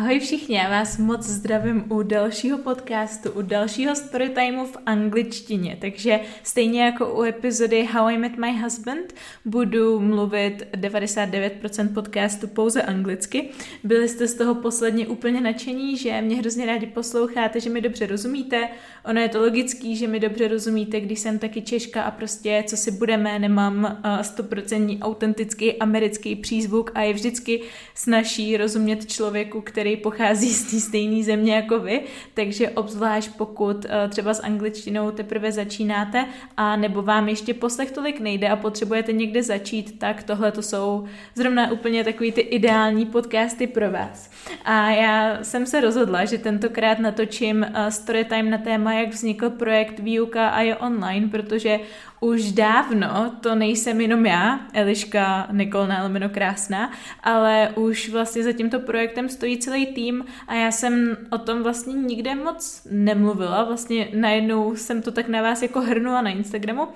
Ahoj všichni, já vás moc zdravím u dalšího podcastu, u dalšího storytimeu v angličtině. Takže stejně jako u epizody How I Met My Husband budu mluvit 99% podcastu pouze anglicky. Byli jste z toho posledně úplně nadšení, že mě hrozně rádi posloucháte, že mi dobře rozumíte. Ono je to logický, že mi dobře rozumíte, když jsem taky Češka a prostě co si budeme, nemám 100% autentický americký přízvuk a je vždycky snaží rozumět člověku, který který pochází z té stejné země jako vy, takže obzvlášť pokud uh, třeba s angličtinou teprve začínáte a nebo vám ještě poslech tolik nejde a potřebujete někde začít, tak tohle to jsou zrovna úplně takový ty ideální podcasty pro vás. A já jsem se rozhodla, že tentokrát natočím uh, storytime na téma, jak vznikl projekt Výuka a je online, protože už dávno to nejsem jenom já, Eliška Nikolna Elmino Krásná, ale už vlastně za tímto projektem stojí celý tým a já jsem o tom vlastně nikde moc nemluvila, vlastně najednou jsem to tak na vás jako hrnula na Instagramu,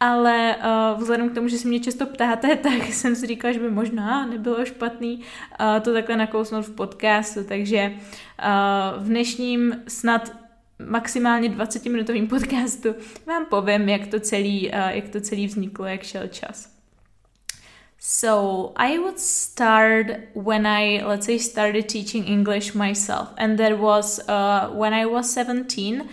ale uh, vzhledem k tomu, že si mě často ptáte, tak jsem si říkala, že by možná nebylo špatný uh, to takhle nakousnout v podcastu, takže uh, v dnešním snad maximálně 20-minutovým podcastu vám povím, jak to celý, jak to celý vzniklo, jak šel čas. So I would start when I, let's say, started teaching English myself, and that was uh, when I was 17.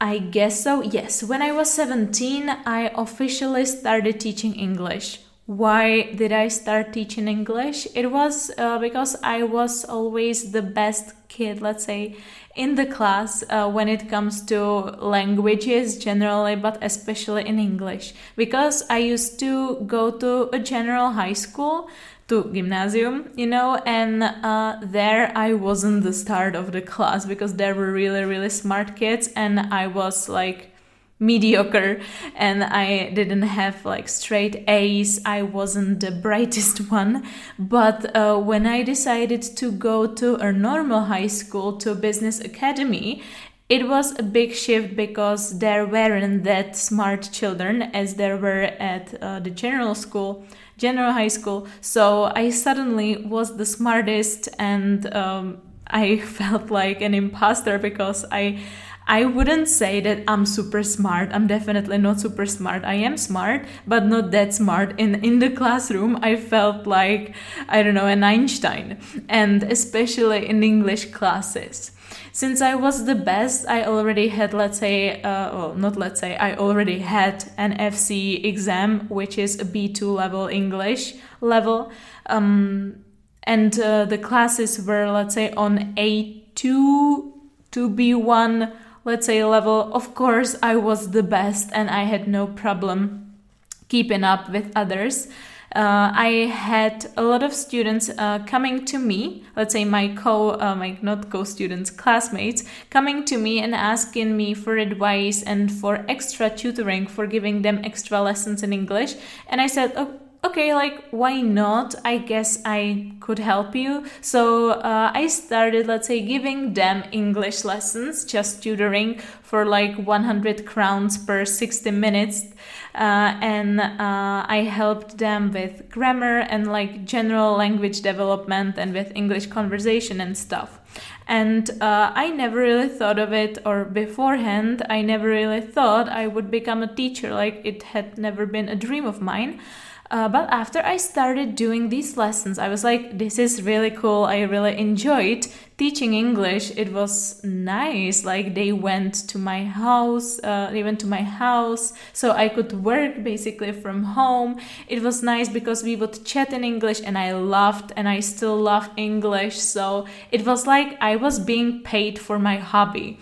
I guess so. Yes, when I was 17, I officially started teaching English. Why did I start teaching English? It was uh, because I was always the best kid, let's say, in the class uh, when it comes to languages generally, but especially in English. Because I used to go to a general high school to gymnasium, you know, and uh, there I wasn't the start of the class because there were really, really smart kids, and I was like mediocre and I didn't have like straight A's. I wasn't the brightest one. But uh, when I decided to go to a normal high school, to a business academy, it was a big shift because there weren't that smart children as there were at uh, the general school, general high school. So I suddenly was the smartest and um, I felt like an imposter because I I wouldn't say that I'm super smart. I'm definitely not super smart. I am smart, but not that smart. In in the classroom, I felt like I don't know an Einstein, and especially in English classes. Since I was the best, I already had, let's say, uh, well, not let's say, I already had an FC exam, which is a B2 level English level. Um, and uh, the classes were, let's say, on A2 to B1 let's say level of course i was the best and i had no problem keeping up with others uh, I had a lot of students uh, coming to me, let's say my co, uh, my not co-students, classmates, coming to me and asking me for advice and for extra tutoring, for giving them extra lessons in English. And I said, oh, okay, like, why not? I guess I could help you. So uh, I started, let's say, giving them English lessons, just tutoring for like 100 crowns per 60 minutes. Uh, and uh, I helped them with grammar and like general language development and with English conversation and stuff. And uh, I never really thought of it, or beforehand, I never really thought I would become a teacher. Like, it had never been a dream of mine. Uh, but after I started doing these lessons, I was like, this is really cool. I really enjoyed teaching English. It was nice. Like they went to my house, uh, they went to my house, so I could work basically from home. It was nice because we would chat in English and I loved and I still love English. So it was like I was being paid for my hobby.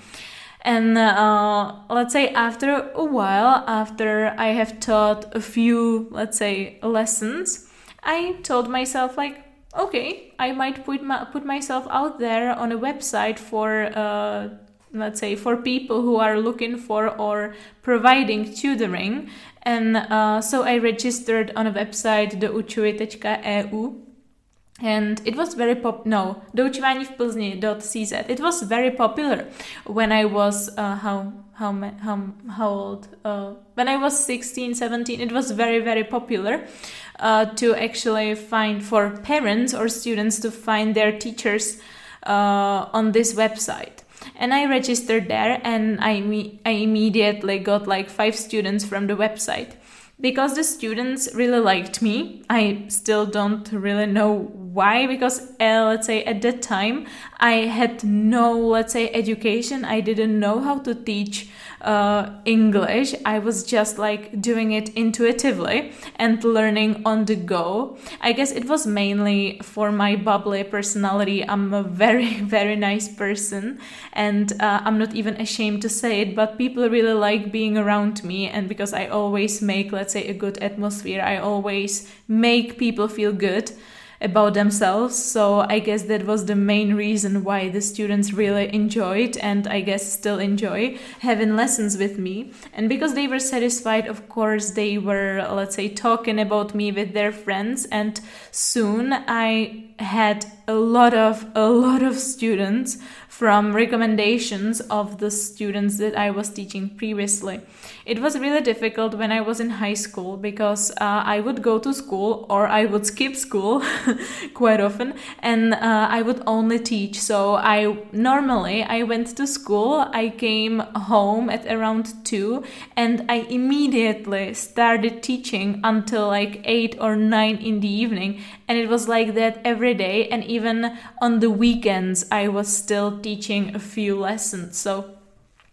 And uh, let's say after a while, after I have taught a few, let's say, lessons, I told myself, like, okay, I might put, my, put myself out there on a website for, uh, let's say, for people who are looking for or providing tutoring. And uh, so I registered on a website, doučuj.eu and it was very pop no Plzni.cz it was very popular when I was uh, how how how how old? Uh, when I was 16 17 it was very very popular uh, to actually find for parents or students to find their teachers uh, on this website. And I registered there and I, I immediately got like five students from the website because the students really liked me. I still don't really know why, because uh, let's say at that time I had no, let's say, education. I didn't know how to teach uh, English. I was just like doing it intuitively and learning on the go. I guess it was mainly for my bubbly personality. I'm a very, very nice person, and uh, I'm not even ashamed to say it, but people really like being around me. And because I always make, let's say, a good atmosphere, I always make people feel good about themselves. So I guess that was the main reason why the students really enjoyed and I guess still enjoy having lessons with me. And because they were satisfied, of course, they were, let's say, talking about me with their friends. And soon I had a lot of a lot of students from recommendations of the students that I was teaching previously. It was really difficult when I was in high school because uh, I would go to school or I would skip school quite often and uh, I would only teach. So I normally I went to school, I came home at around 2 and I immediately started teaching until like 8 or 9 in the evening and it was like that every day and even on the weekends I was still teaching a few lessons. So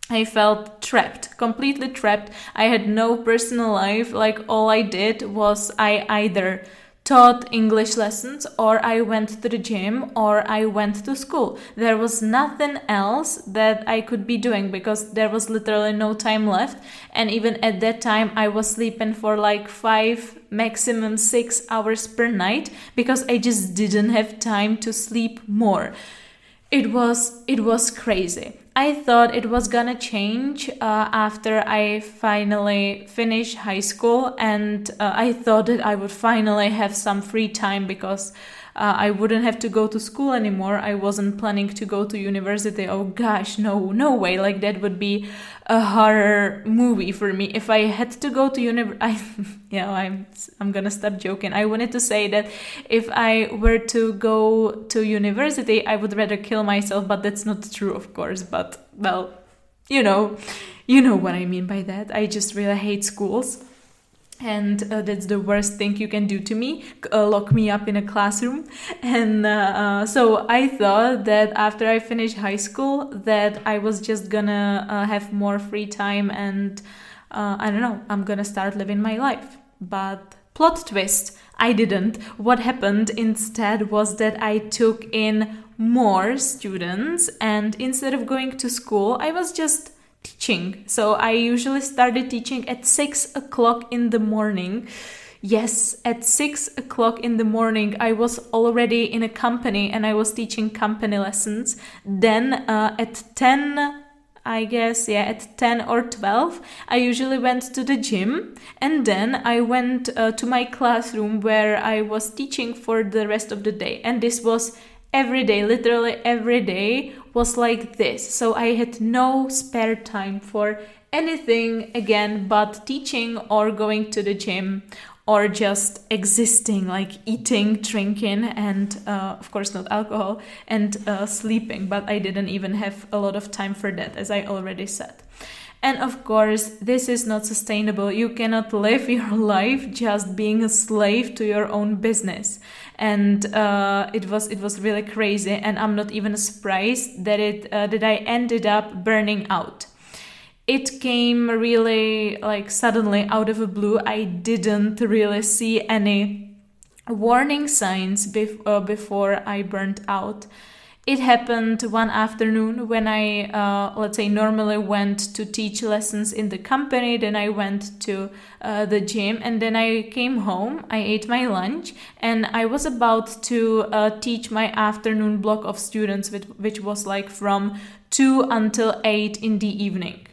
I felt trapped, completely trapped. I had no personal life. Like all I did was I either taught English lessons or I went to the gym or I went to school. There was nothing else that I could be doing because there was literally no time left. And even at that time, I was sleeping for like five, maximum six hours per night because I just didn't have time to sleep more. It was it was crazy. I thought it was gonna change uh, after I finally finished high school, and uh, I thought that I would finally have some free time because uh, I wouldn't have to go to school anymore. I wasn't planning to go to university. Oh gosh, no, no way! Like that would be a horror movie for me. If I had to go to university, I, you know, I'm I'm gonna stop joking. I wanted to say that if I were to go to university, I would rather kill myself, but that's not true, of course. But well, you know, you know what I mean by that. I just really hate schools. And uh, that's the worst thing you can do to me uh, lock me up in a classroom. And uh, uh so i thought that after i finished high school that i was just gonna uh, have more free time and uh, i don't know i'm gonna start living my life. But plot twist i didn't. What happened instead was that i took in more students and instead of going to school i was just teaching. So I usually started teaching at six o'clock in the morning. Yes, at six o'clock in the morning, I was already in a company and I was teaching company lessons. Then uh, at 10, I guess, yeah, at 10 or 12, I usually went to the gym and then I went uh, to my classroom where I was teaching for the rest of the day. And this was every day, literally every day was like this. So I had no spare time for anything again but teaching or going to the gym or just existing, like eating, drinking, and uh, of course not alcohol, and uh, sleeping. But I didn't even have a lot of time for that, as I already said. And of course, this is not sustainable. You cannot live your life just being a slave to your own business. And uh, it was it was really crazy. And I'm not even surprised that it uh, that I ended up burning out. It came really like suddenly out of the blue. I didn't really see any warning signs bef- uh, before I burned out it happened one afternoon when I, uh, let's say, normally went to teach lessons in the company. Then I went to uh, the gym and then I came home. I ate my lunch and I was about to uh, teach my afternoon block of students, which, which was like from 2 until 8 in the evening.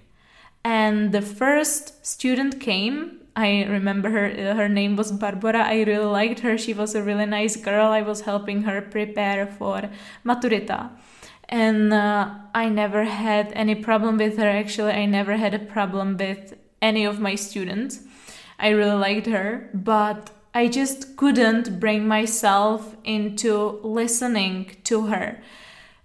And the first student came I remember her uh, her name was Barbara. I really liked her. She was a really nice girl. I was helping her prepare for maturita. And uh, I never had any problem with her. Actually, I never had a problem with any of my students. I really liked her, but I just couldn't bring myself into listening to her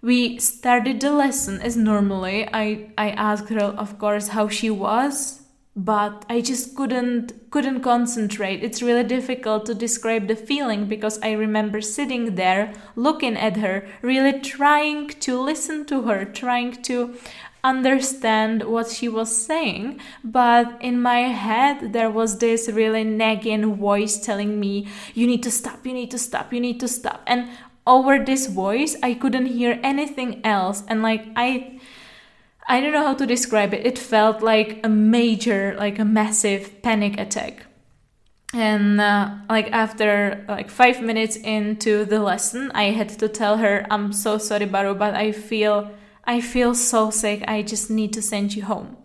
we started the lesson as normally. I, I asked her, of course, how she was, but I just couldn't couldn't concentrate. It's really difficult to describe the feeling because I remember sitting there looking at her, really trying to listen to her, trying to understand what she was saying, but in my head there was this really nagging voice telling me, You need to stop, you need to stop, you need to stop. And over this voice, I couldn't hear anything else. And like, I. I don't know how to describe it. It felt like a major, like a massive panic attack. And uh, like after like five minutes into the lesson, I had to tell her, "I'm so sorry, Baru, but I feel I feel so sick. I just need to send you home.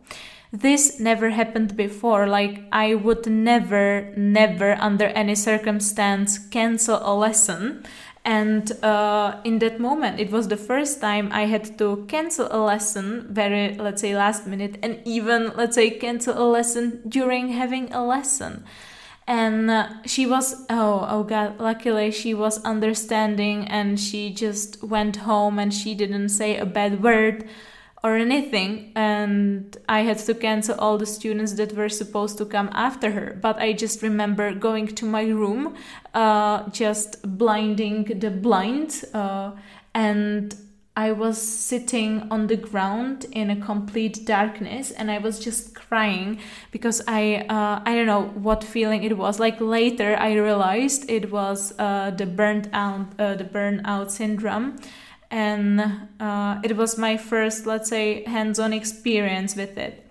This never happened before. Like, I would never, never, under any circumstance, cancel a lesson. And uh, in that moment, it was the first time I had to cancel a lesson very, let's say, last minute, and even, let's say, cancel a lesson during having a lesson. And uh, she was oh oh god luckily she was understanding and she just went home and she didn't say a bad word or anything and i had to cancel all the students that were supposed to come after her but i just remember going to my room uh, just blinding the blind uh, and I was sitting on the ground in a complete darkness and I was just crying because I uh, I don't know what feeling it was. Like later I realized it was uh, the burnt out uh, the burnout syndrome, and uh, it was my first let's say hands-on experience with it.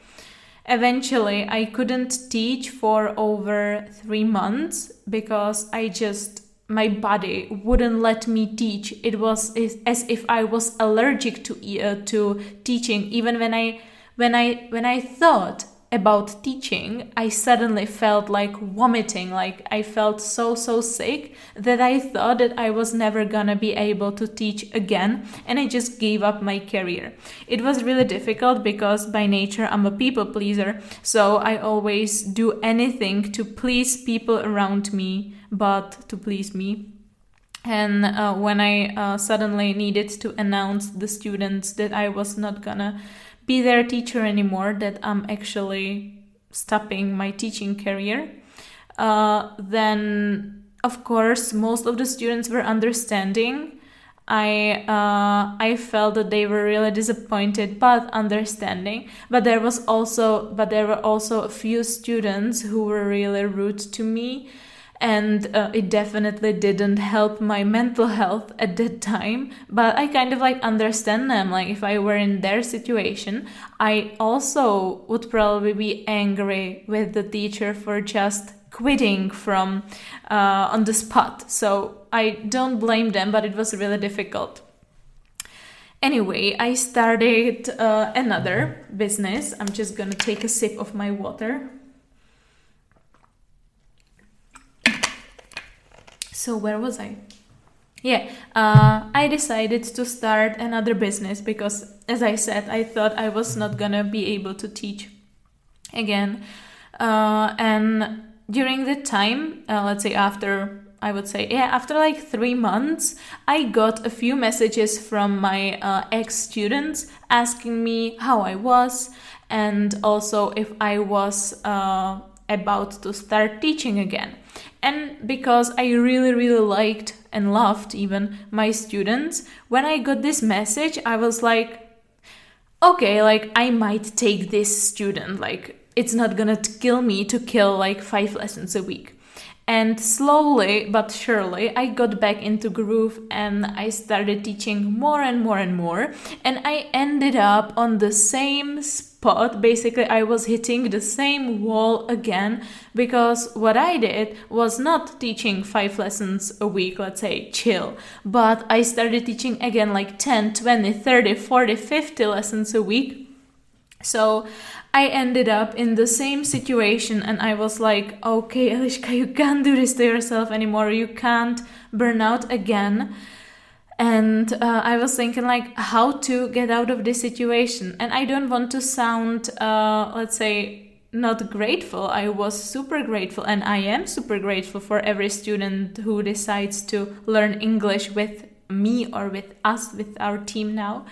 Eventually, I couldn't teach for over three months because I just my body wouldn't let me teach it was as if i was allergic to uh, to teaching even when i when i when i thought about teaching i suddenly felt like vomiting like i felt so so sick that i thought that i was never gonna be able to teach again and i just gave up my career it was really difficult because by nature i'm a people pleaser so i always do anything to please people around me but to please me. And uh, when I uh, suddenly needed to announce the students that I was not gonna be their teacher anymore, that I'm actually stopping my teaching career, uh, then of course most of the students were understanding. I uh, I felt that they were really disappointed, but understanding. But there was also but there were also a few students who were really rude to me and uh, it definitely didn't help my mental health at that time but i kind of like understand them. Like if i were in their situation i also would probably be angry with the teacher for just quitting from uh, on the spot. So i don't blame them but it was really difficult. Anyway i started uh, another business. I'm just gonna take a sip of my water So where was I? Yeah, uh, I decided to start another business because, as I said, I thought I was not gonna be able to teach again. Uh, and during the time, uh, let's say after, I would say, yeah, after like three months, I got a few messages from my uh, ex students asking me how I was and also if I was uh, about to start teaching again and because I really, really liked and loved even my students, when I got this message, I was like, okay, like I might take this student, like it's not gonna kill me to kill like five lessons a week. And slowly but surely, I got back into groove and I started teaching more and more and more. And I ended up on the same spot. Basically, I was hitting the same wall again because what I did was not teaching five lessons a week, let's say chill, but I started teaching again like 10, 20, 30, 40, 50 lessons a week. So I ended up in the same situation and I was like, okay, Eliška, you can't do this to yourself anymore. You can't burn out again. And uh, I was thinking, like, how to get out of this situation. And I don't want to sound, uh, let's say, not grateful. I was super grateful, and I am super grateful for every student who decides to learn English with me or with us, with our team now.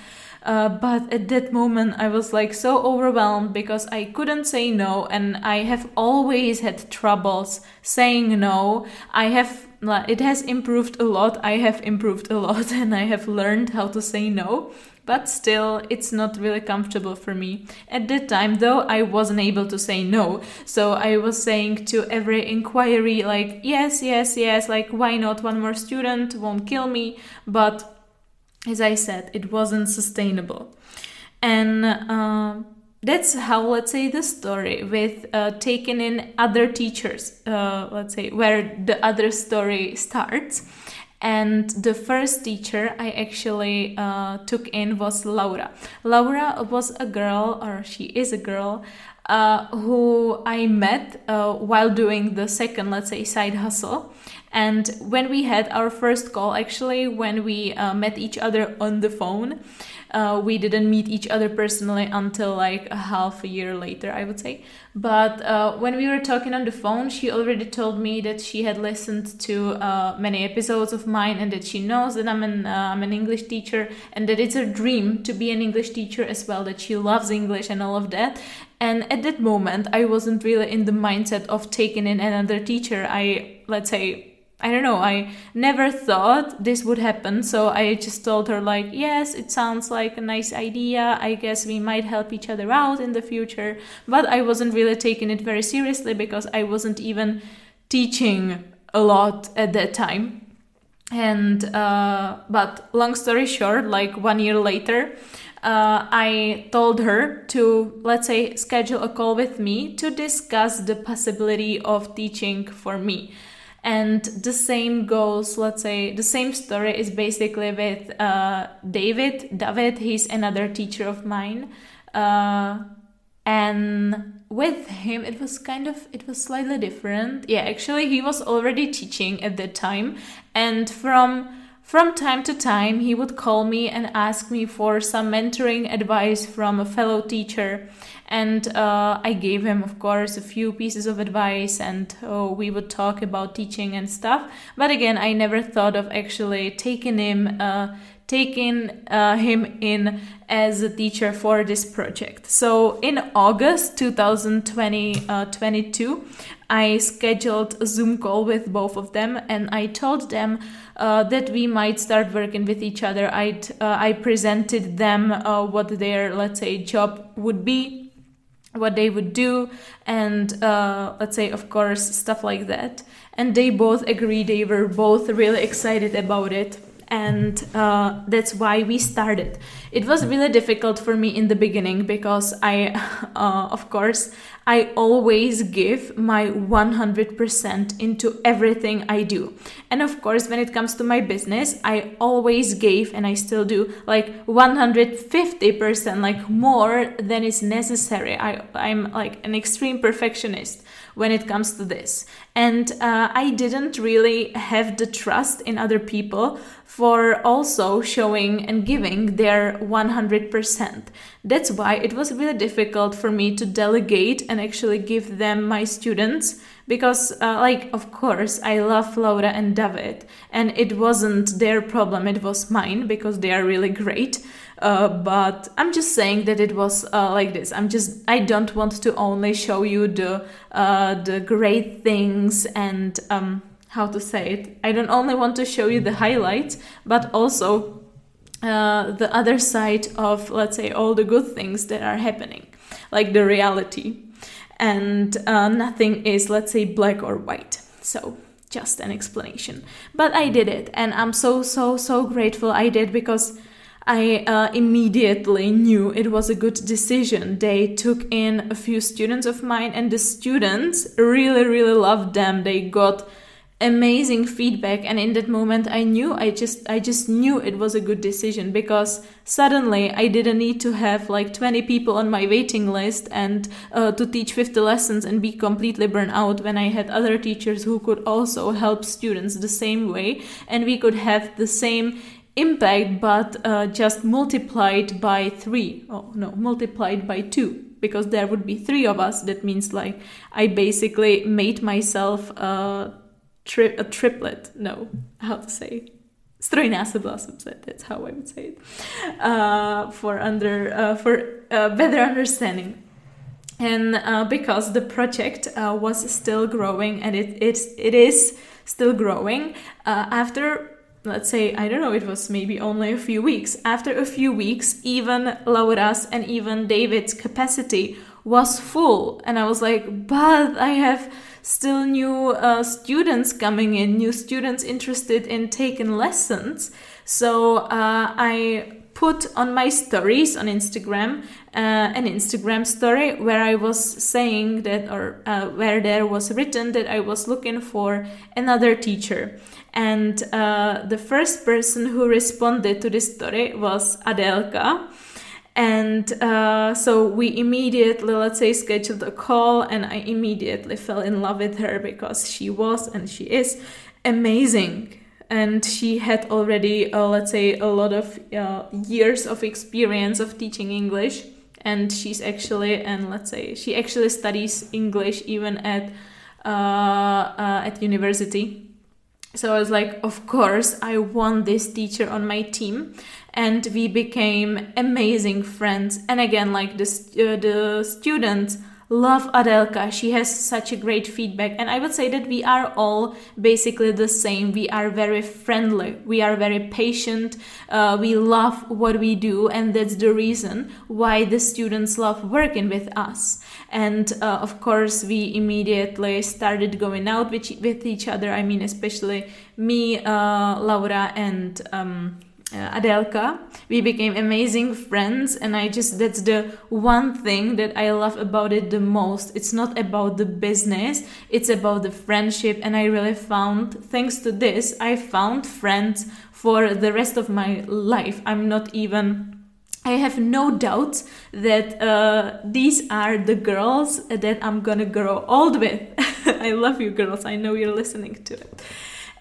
Uh, but at that moment, I was like so overwhelmed because I couldn't say no, and I have always had troubles saying no. I have it has improved a lot. I have improved a lot, and I have learned how to say no. But still it's not really comfortable for me. At that time though i wasn't able to say no. So i was saying to every inquiry like yes yes yes like why not? One more student won't kill me. But as I said, it wasn't sustainable. And uh, that's how, let's say, the story with uh, taking in other teachers, uh, let's say, where the other story starts. And the first teacher I actually uh, took in was Laura. Laura was a girl, or she is a girl, uh, who I met uh, while doing the second, let's say, side hustle. And when we had our first call, actually, when we uh, met each other on the phone, uh, we didn't meet each other personally until like a half a year later, I would say. But uh, when we were talking on the phone, she already told me that she had listened to uh, many episodes of mine and that she knows that I'm an, I'm an English teacher and that it's her dream to be an English teacher as well, that she loves English and all of that. And at that moment, I wasn't really in the mindset of taking in another teacher. I, let's say, I don't know, I never thought this would happen. So I just told her, like, yes, it sounds like a nice idea. I guess we might help each other out in the future. But I wasn't really taking it very seriously because I wasn't even teaching a lot at that time. And, uh, but long story short, like one year later, uh, I told her to, let's say, schedule a call with me to discuss the possibility of teaching for me. And the same goes let's say the same story is basically with uh, david. David he's another teacher of mine. Uh, and with him it was kind of it was slightly different. Yeah actually he was already teaching at that time. And from from time to time he would call me and ask me for some mentoring advice from a fellow teacher and uh, I gave him, of course, a few pieces of advice, and oh, we would talk about teaching and stuff. But again, I never thought of actually taking him. Uh, taking uh, him in as a teacher for this project. So in August 2022, uh, I scheduled a Zoom call with both of them and I told them uh, that we might start working with each other. i uh, I presented them uh, what their, let's say, job would be what they would do and uh, let's say of course stuff like that and they both agreed, they were both really excited about it and uh, that's why we started. It was really difficult for me in the beginning because I, uh, of course, I always give my 100% into everything I do. And of course, when it comes to my business, I always gave and I still do like 150%, like more than is necessary. I, I'm like an extreme perfectionist when it comes to this. And uh, I didn't really have the trust in other people for also showing and giving their 100%. That's why it was really difficult for me to delegate and actually give them my students because uh, like of course i love laura and david and it wasn't their problem it was mine because they are really great uh, but I'm just saying that it was uh, like this. I'm just I don't want to only show you the uh, the great things and um, how to say it. I don't only want to show you the highlights, but also uh, the other side of let's say all the good things that are happening, like the reality. And uh, nothing is let's say black or white. So just an explanation. But I did it, and I'm so so so grateful I did because I uh, immediately knew it was a good decision. They took in a few students of mine, and the students really, really loved them. They got amazing feedback and in that moment i knew i just i just knew it was a good decision because suddenly i didn't need to have like 20 people on my waiting list and uh, to teach 50 lessons and be completely burned out when i had other teachers who could also help students the same way and we could have the same impact but uh, just multiplied by three. Oh no multiplied by two because there would be three of us that means like i basically made myself a, tri- a triplet no how to say strojnásobila jsem se, that's how I would say it, uh, for under uh, for uh, better understanding. And uh, because the project uh, was still growing and it it's, it is still growing uh, after let's say I don't know it was maybe only a few weeks after a few weeks even Laura's and even David's capacity was full and I was like but I have still new uh, students coming in, new students interested in taking lessons. So uh, I put on my stories on Instagram uh, an Instagram story where I was saying that, or uh, where there was written that I was looking for another teacher. And uh, the first person who responded to this story was Adelka and uh, so we immediately let's say scheduled a call and i immediately fell in love with her because she was and she is amazing. And she had already uh, let's say a lot of uh, years of experience of teaching english. And she's actually and let's say she actually studies english even at uh, uh, at university. So i was like of course i want this teacher on my team and we became amazing friends and again like the, uh, the students love Adelka. She has such a great feedback. And I would say that we are all basically the same. We are very friendly. We are very patient. Uh, we love what we do. And that's the reason why the students love working with us. And uh, of course, we immediately started going out with, with each other. I mean, especially me, uh, Laura, and um, uh, Adelka. We became amazing friends, and I just that's the one thing that I love about it the most. It's not about the business, it's about the friendship, and I really found, thanks to this, I found friends for the rest of my life. I'm not even. I have no doubt that uh, these are the girls that I'm gonna grow old with. I love you, girls. I know you're listening to it.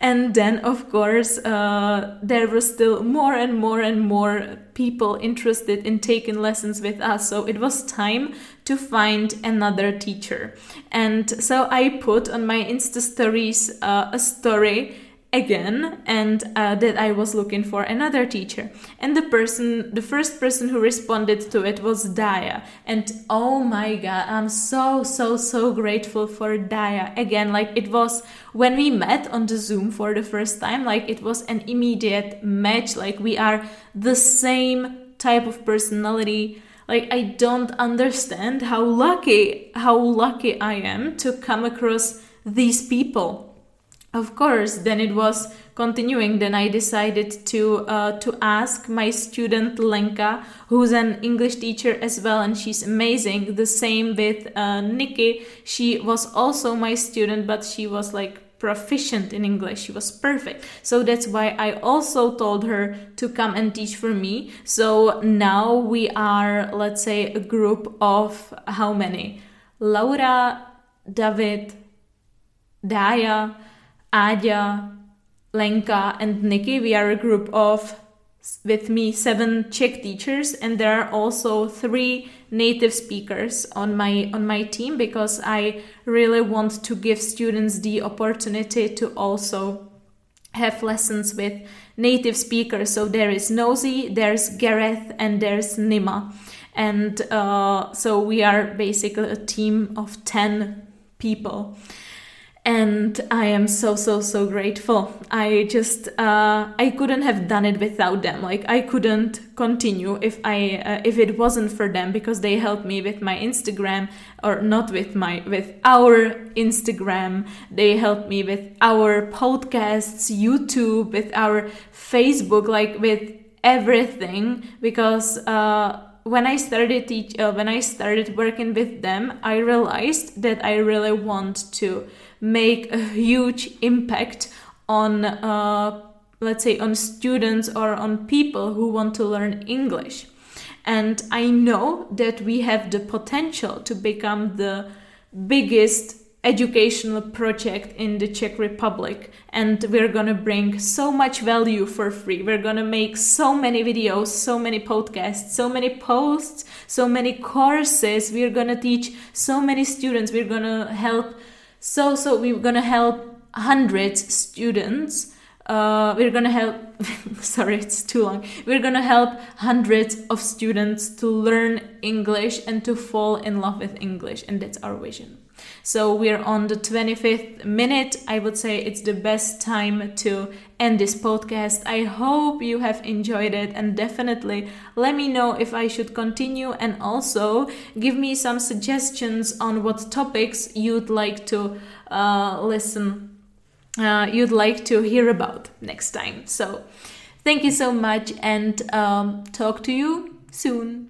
And then, of course, uh, there were still more and more and more people interested in taking lessons with us. So it was time to find another teacher. And so I put on my Insta stories uh, a story again and uh, that I was looking for another teacher. And the person, the first person who responded to it was Daya. And oh my god, I'm so, so, so grateful for Daya. Again, like it was when we met on the Zoom for the first time, like it was an immediate match. Like we are the same type of personality like i don't understand how lucky how lucky i am to come across these people of course then it was continuing. Then i decided to uh, to ask my student lenka who's an english teacher as well and she's amazing. The same with uh, nikki. She was also my student but she was like proficient in english. She was perfect. So that's why i also told her to come and teach for me. So now we are let's say a group of how many? Laura david daya Adia, Lenka, and Nikki. We are a group of, with me, seven Czech teachers, and there are also three native speakers on my on my team because I really want to give students the opportunity to also have lessons with native speakers. So there is Nosy, there's Gareth, and there's Nima. And uh, so we are basically a team of 10 people and i am so so so grateful. I just uh, i couldn't have done it without them. Like i couldn't continue if i uh, if it wasn't for them because they helped me with my instagram or not with my with our instagram. They helped me with our podcasts youtube with our facebook like with everything because uh when I started teach, uh, when I started working with them, I realized that I really want to make a huge impact on uh, let's say on students or on people who want to learn english and i know that we have the potential to become the biggest educational project in the Czech Republic and we're gonna bring so much value for free. We're gonna make so many videos, so many podcasts, so many posts, so many courses. We're gonna teach so many students. We're gonna help so, so we're gonna help hundreds students uh, we're gonna help sorry it's too long. We're gonna help hundreds of students to learn english and to fall in love with english and that's our vision so we're on the 25th minute. I would say it's the best time to end this podcast. I hope you have enjoyed it and definitely let me know if I should continue and also give me some suggestions on what topics you'd like to uh, listen, uh, you'd like to hear about next time. So thank you so much and um, talk to you soon.